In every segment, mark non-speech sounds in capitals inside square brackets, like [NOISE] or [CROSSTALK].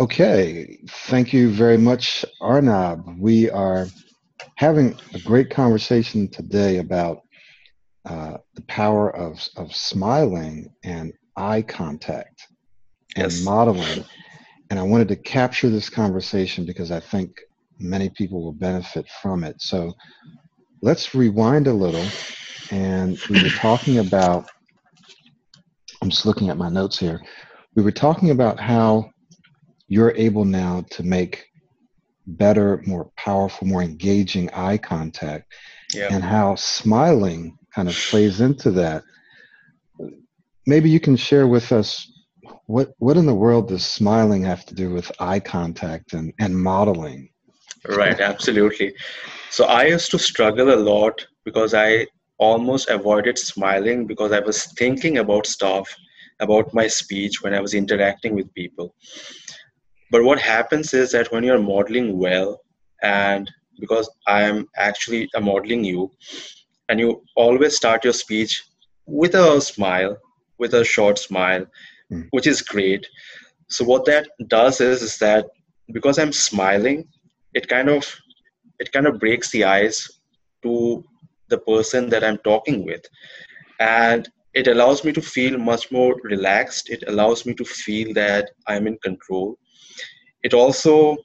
Okay, thank you very much, Arnab. We are having a great conversation today about uh, the power of, of smiling and eye contact and yes. modeling. And I wanted to capture this conversation because I think many people will benefit from it. So let's rewind a little. And we were talking about, I'm just looking at my notes here. We were talking about how you're able now to make better, more powerful, more engaging eye contact, yeah. and how smiling kind of plays into that. Maybe you can share with us what what in the world does smiling have to do with eye contact and, and modeling? Right, absolutely. So I used to struggle a lot because I almost avoided smiling because I was thinking about stuff, about my speech when I was interacting with people. But what happens is that when you're modeling well, and because I am actually a modeling you, and you always start your speech with a smile, with a short smile, mm. which is great. So what that does is, is that because I'm smiling, it kind of it kind of breaks the ice to the person that I'm talking with. And it allows me to feel much more relaxed. It allows me to feel that I'm in control it also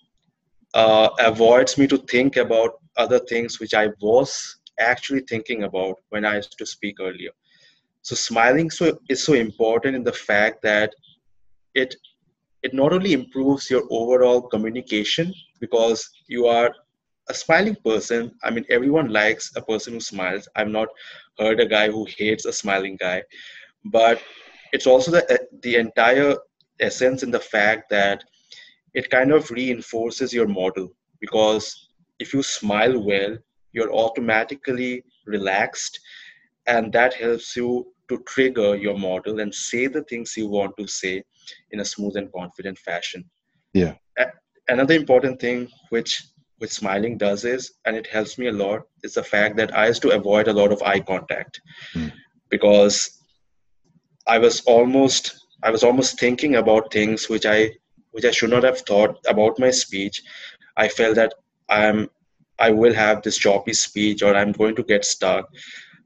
uh, avoids me to think about other things which I was actually thinking about when I used to speak earlier. So smiling so is so important in the fact that it it not only improves your overall communication because you are a smiling person. I mean, everyone likes a person who smiles. I've not heard a guy who hates a smiling guy, but it's also the the entire essence in the fact that it kind of reinforces your model because if you smile well, you're automatically relaxed, and that helps you to trigger your model and say the things you want to say in a smooth and confident fashion. Yeah. Another important thing which which smiling does is, and it helps me a lot, is the fact that I used to avoid a lot of eye contact mm. because I was almost I was almost thinking about things which I which I should not have thought about my speech. I felt that I'm I will have this choppy speech or I'm going to get stuck.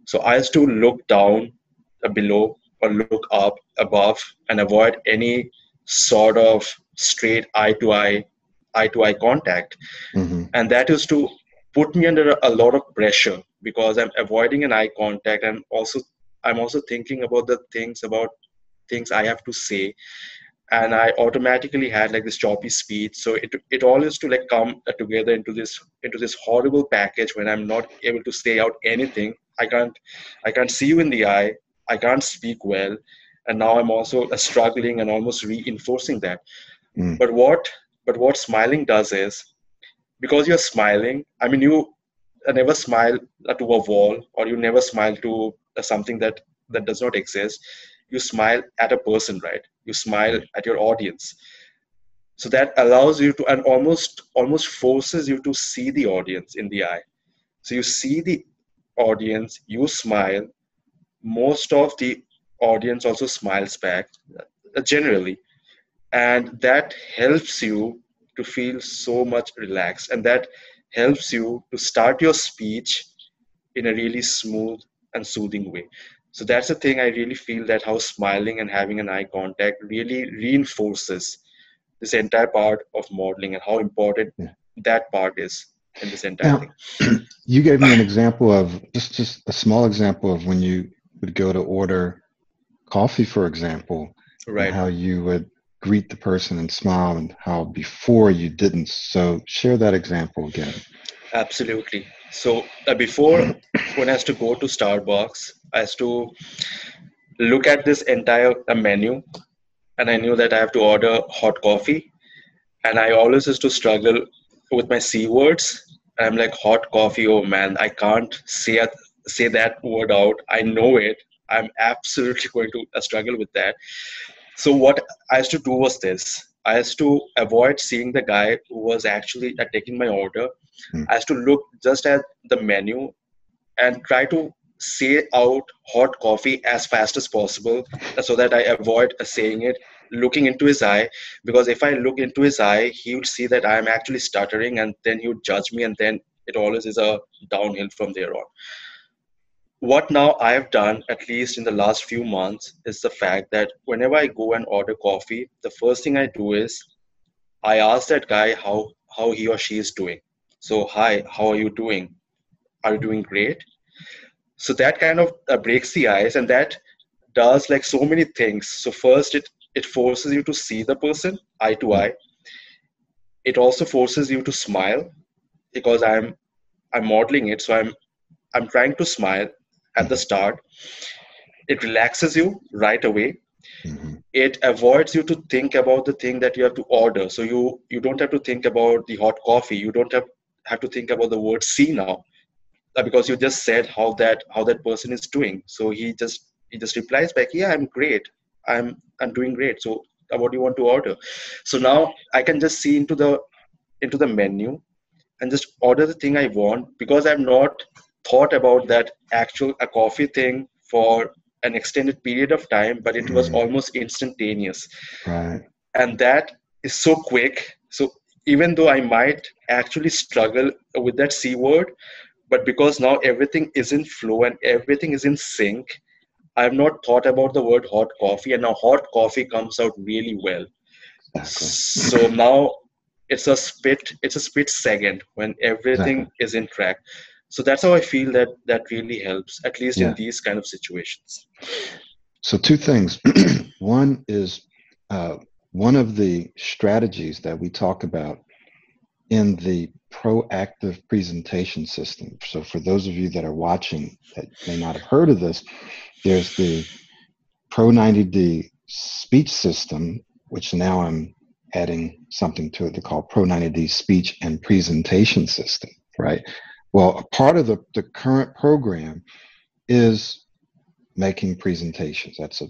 So I used to look down uh, below or look up above and avoid any sort of straight eye to eye eye to eye contact. Mm-hmm. And that is to put me under a lot of pressure because I'm avoiding an eye contact and also I'm also thinking about the things about things I have to say and I automatically had like this choppy speech. So it it all is to like come together into this into this horrible package when I'm not able to say out anything. I can't I can't see you in the eye. I can't speak well, and now I'm also uh, struggling and almost reinforcing that. Mm. But what but what smiling does is because you're smiling. I mean you never smile to a wall or you never smile to something that that does not exist you smile at a person right? You smile at your audience. So that allows you to and almost almost forces you to see the audience in the eye. So you see the audience you smile. Most of the audience also smiles back uh, generally. And that helps you to feel so much relaxed. And that helps you to start your speech in a really smooth and soothing way so that's the thing i really feel that how smiling and having an eye contact really reinforces this entire part of modeling and how important yeah. that part is in this entire now, thing. [CLEARS THROAT] you gave me an example of just just a small example of when you would go to order coffee for example right. how you would greet the person and smile and how before you didn't. So share that example again. Absolutely so uh, before i used to go to starbucks as to look at this entire uh, menu and i knew that i have to order hot coffee and i always used to struggle with my c words. I'm like hot coffee oh man i can't say say that word out. I know it. I'm absolutely [LAUGHS] going to uh, struggle with that. So what i used to do was this. I used to avoid seeing the guy who was actually uh, taking my order mm. i used to look just at the menu and try to say out hot coffee as fast as possible so that I avoid saying it, looking into his eye. Because if I look into his eye, he would see that I'm actually stuttering and then he would judge me, and then it always is a downhill from there on. What now I've done, at least in the last few months, is the fact that whenever I go and order coffee, the first thing I do is I ask that guy how, how he or she is doing. So, hi, how are you doing? Are you doing great? so that kind of uh, breaks the ice and that does like so many things. So first it it forces you to see the person eye to eye. It also forces you to smile because i'm i'm modeling it. So i'm i'm trying to smile at the start. It relaxes you right away. Mm-hmm. it avoids you to think about the thing that you have to order. So you you don't have to think about the hot coffee. You don't have have to think about the word see now uh, because you just said how that how that person is doing. So he just he just replies back yeah i'm great. I'm i'm doing great. So uh, what do you want to order? So now i can just see into the into the menu and just order the thing i want because i've not thought about that actual a coffee thing for an extended period of time but it was mm. almost instantaneous. Right. And that is so quick. So even though i might actually struggle with that c word but because now everything is in flow and everything is in sync i have not thought about the word hot coffee and now hot coffee comes out really well exactly. so now it's a split it's a split second when everything exactly. is in track so that's how i feel that that really helps at least yeah. in these kind of situations so two things [CLEARS THROAT] one is uh, one of the strategies that we talk about in the proactive presentation system. So, for those of you that are watching that may not have heard of this, there's the Pro 90D speech system, which now I'm adding something to it they call Pro 90D speech and presentation system, right? Well, a part of the, the current program is making presentations. That's a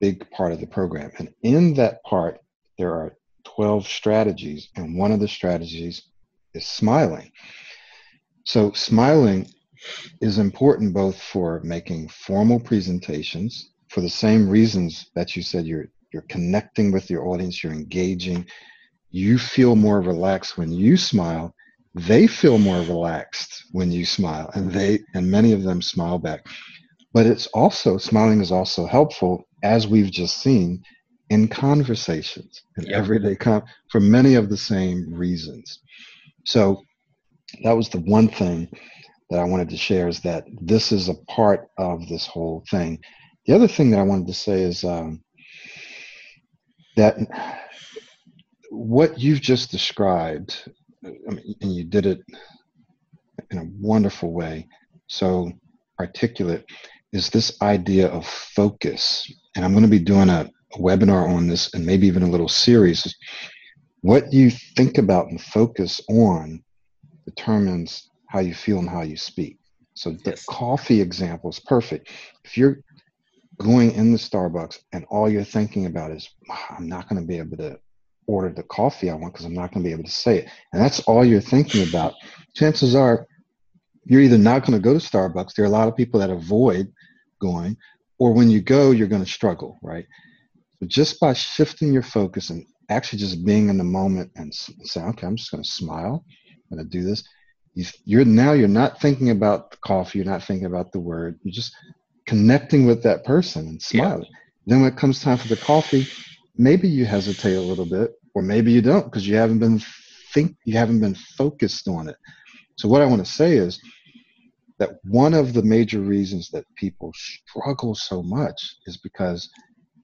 big part of the program. And in that part, there are 12 strategies, and one of the strategies is smiling. So, smiling is important both for making formal presentations for the same reasons that you said you're you're connecting with your audience, you're engaging, you feel more relaxed when you smile, they feel more relaxed when you smile and they and many of them smile back. But it's also smiling is also helpful as we've just seen in conversations in yep. everyday com for many of the same reasons. So that was the one thing that I wanted to share is that this is a part of this whole thing. The other thing that I wanted to say is um, that what you've just described, I mean, and you did it in a wonderful way, so articulate, is this idea of focus. And I'm going to be doing a, a webinar on this and maybe even a little series what you think about and focus on determines how you feel and how you speak. So the yes. coffee example is perfect. If you're going in the Starbucks and all you're thinking about is, ah, I'm not going to be able to order the coffee I want because I'm not going to be able to say it, and that's all you're thinking about, chances are you're either not going to go to Starbucks. There are a lot of people that avoid going, or when you go, you're going to struggle, right? But just by shifting your focus and actually just being in the moment and say, okay, I'm just going to smile. I'm going to do this. You're now you're not thinking about the coffee. You're not thinking about the word. You're just connecting with that person and smiling. Yeah. Then when it comes time for the coffee, maybe you hesitate a little bit, or maybe you don't because you haven't been think you haven't been focused on it. So what I want to say is that one of the major reasons that people struggle so much is because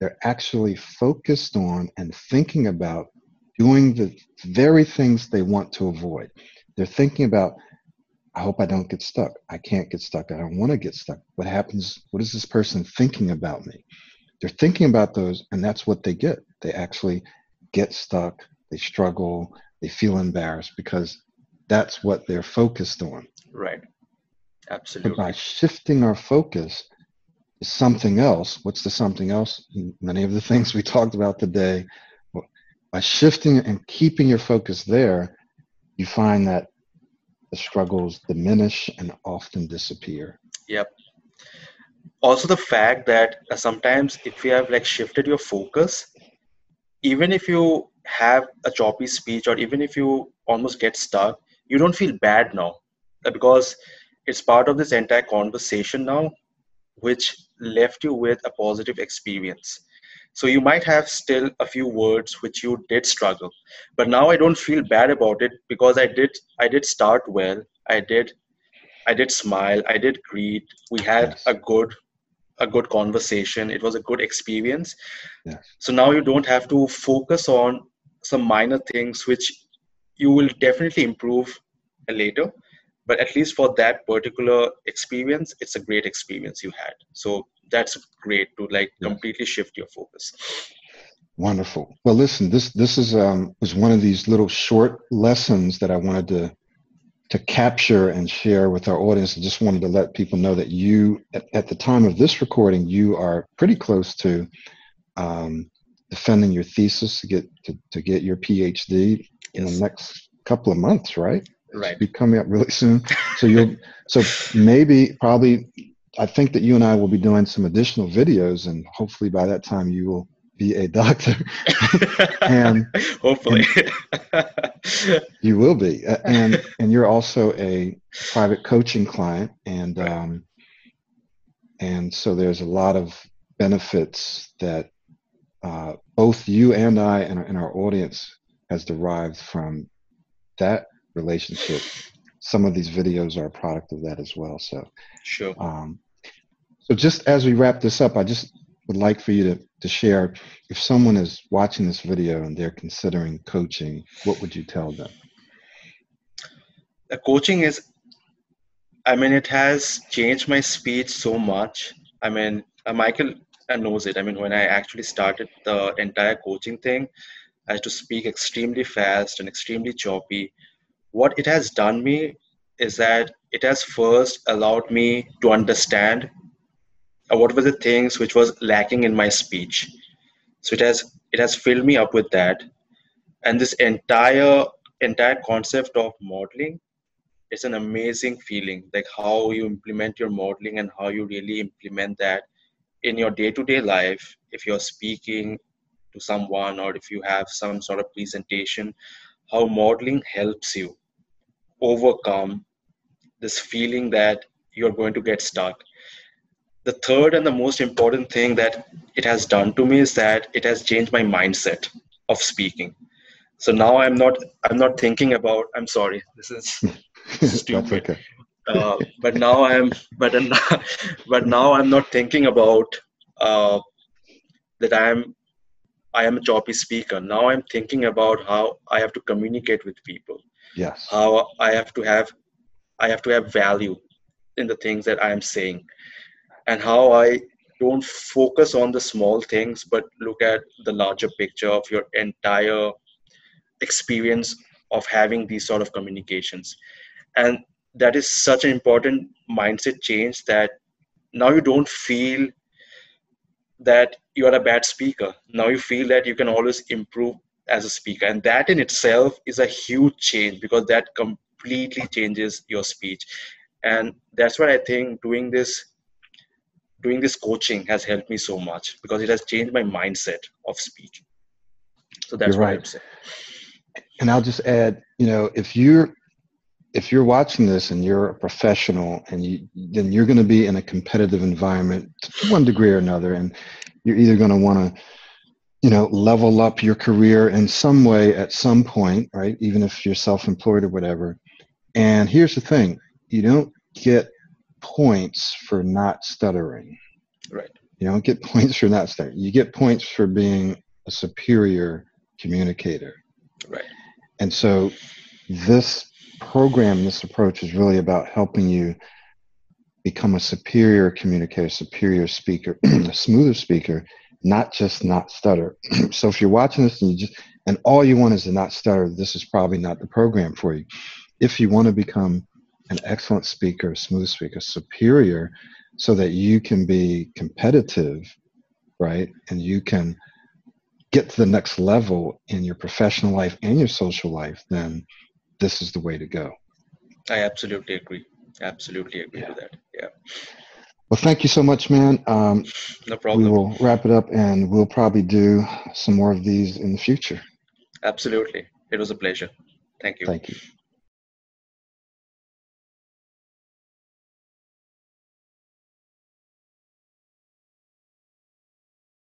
they're actually focused on and thinking about doing the very things they want to avoid. They're thinking about, I hope I don't get stuck. I can't get stuck. I don't want to get stuck. What happens? What is this person thinking about me? They're thinking about those, and that's what they get. They actually get stuck, they struggle, they feel embarrassed because that's what they're focused on. Right. Absolutely. But by shifting our focus to something else. What's the something else? Many of the things we talked about today. By shifting and keeping your focus there, you find that the struggles diminish and often disappear. Yep, also the fact that uh, sometimes if you have like shifted your focus even if you have a choppy speech or even if you almost get stuck you don't feel bad now uh, because it's part of this entire conversation now which left you with a positive experience. So you might have still a few words which you did struggle but now i don't feel bad about it because i did i did start well. I did i did smile. I did greet. We had yes. a good a good conversation. It was a good experience. Yes. so now you don't have to focus on some minor things which you will definitely improve later but at least for that particular experience it's a great experience you had so that's great to like yes. completely shift your focus wonderful well listen this this is um was one of these little short lessons that i wanted to to capture and share with our audience. I just wanted to let people know that you, at, at the time of this recording, you are pretty close to um, defending your thesis to get to, to get your PhD yes. in the next couple of months, right? Right. Be coming up really soon. So you'll [LAUGHS] so maybe probably I think that you and I will be doing some additional videos, and hopefully by that time you will be a doctor. [LAUGHS] and hopefully and you will be, and and you're also a private coaching client, and um, and so there's a lot of benefits that uh, both you and I and, and our audience has derived from that relationship. Some of these videos are a product of that as well. So sure. Um, so just as we wrap this up, I just would like for you to, to share if someone is watching this video and they're considering coaching, what would you tell them? The coaching is, I mean, it has changed my speech so much. I mean, uh, Michael knows it. I mean, when I actually started the entire coaching thing, I had to speak extremely fast and extremely choppy. What it has done me is that it has first allowed me to understand uh, what were the things which was lacking in my speech. So it has it has filled me up with that. And this entire entire concept of modeling is an amazing feeling like how you implement your modeling and how you really implement that in your day-to-day life if you're speaking to someone or if you have some sort of presentation how modeling helps you overcome this feeling that you're going to get stuck. The third and the most important thing that it has done to me is that it has changed my mindset of speaking. So now i'm not i'm not thinking about i'm sorry this is [LAUGHS] stupid. okay. uh, but now i'm but but now i'm not thinking about uh, that i'm i am a choppy speaker. Now i'm thinking about how i have to communicate with people yes. how i have to have i have to have value in the things that i am saying. And how I don't focus on the small things but look at the larger picture of your entire experience of having these sort of communications. And that is such an important mindset change that now you don't feel that you are a bad speaker. Now you feel that you can always improve as a speaker and that in itself is a huge change because that completely changes your speech. And that's what i think doing this doing this coaching has helped me so much because it has changed my mindset of speech. So that's right. And I'll just add, you know, if you're if you're watching this and you're a professional and you then you're going to be in a competitive environment to one degree or another and you're either going to want to you know level up your career in some way at some point right even if you're self-employed or whatever and here's the thing you don't get points for not stuttering. Right. You don't get [LAUGHS] points for not stuttering. You get points for being a superior communicator. Right. And so this program, this approach is really about helping you become a superior communicator, superior speaker, [CLEARS THROAT] a smoother speaker, not just not stutter. [CLEARS THROAT] so if you're watching this and you just and all you want is to not stutter, this is probably not the program for you. If you want to become an excellent speaker, smooth speaker, superior, so that you can be competitive, right? And you can get to the next level in your professional life and your social life, then this is the way to go. I absolutely agree. Absolutely agree yeah. with that. Yeah. Well, thank you so much, man. Um, no problem. We will wrap it up and we'll probably do some more of these in the future. Absolutely. It was a pleasure. Thank you. Thank you.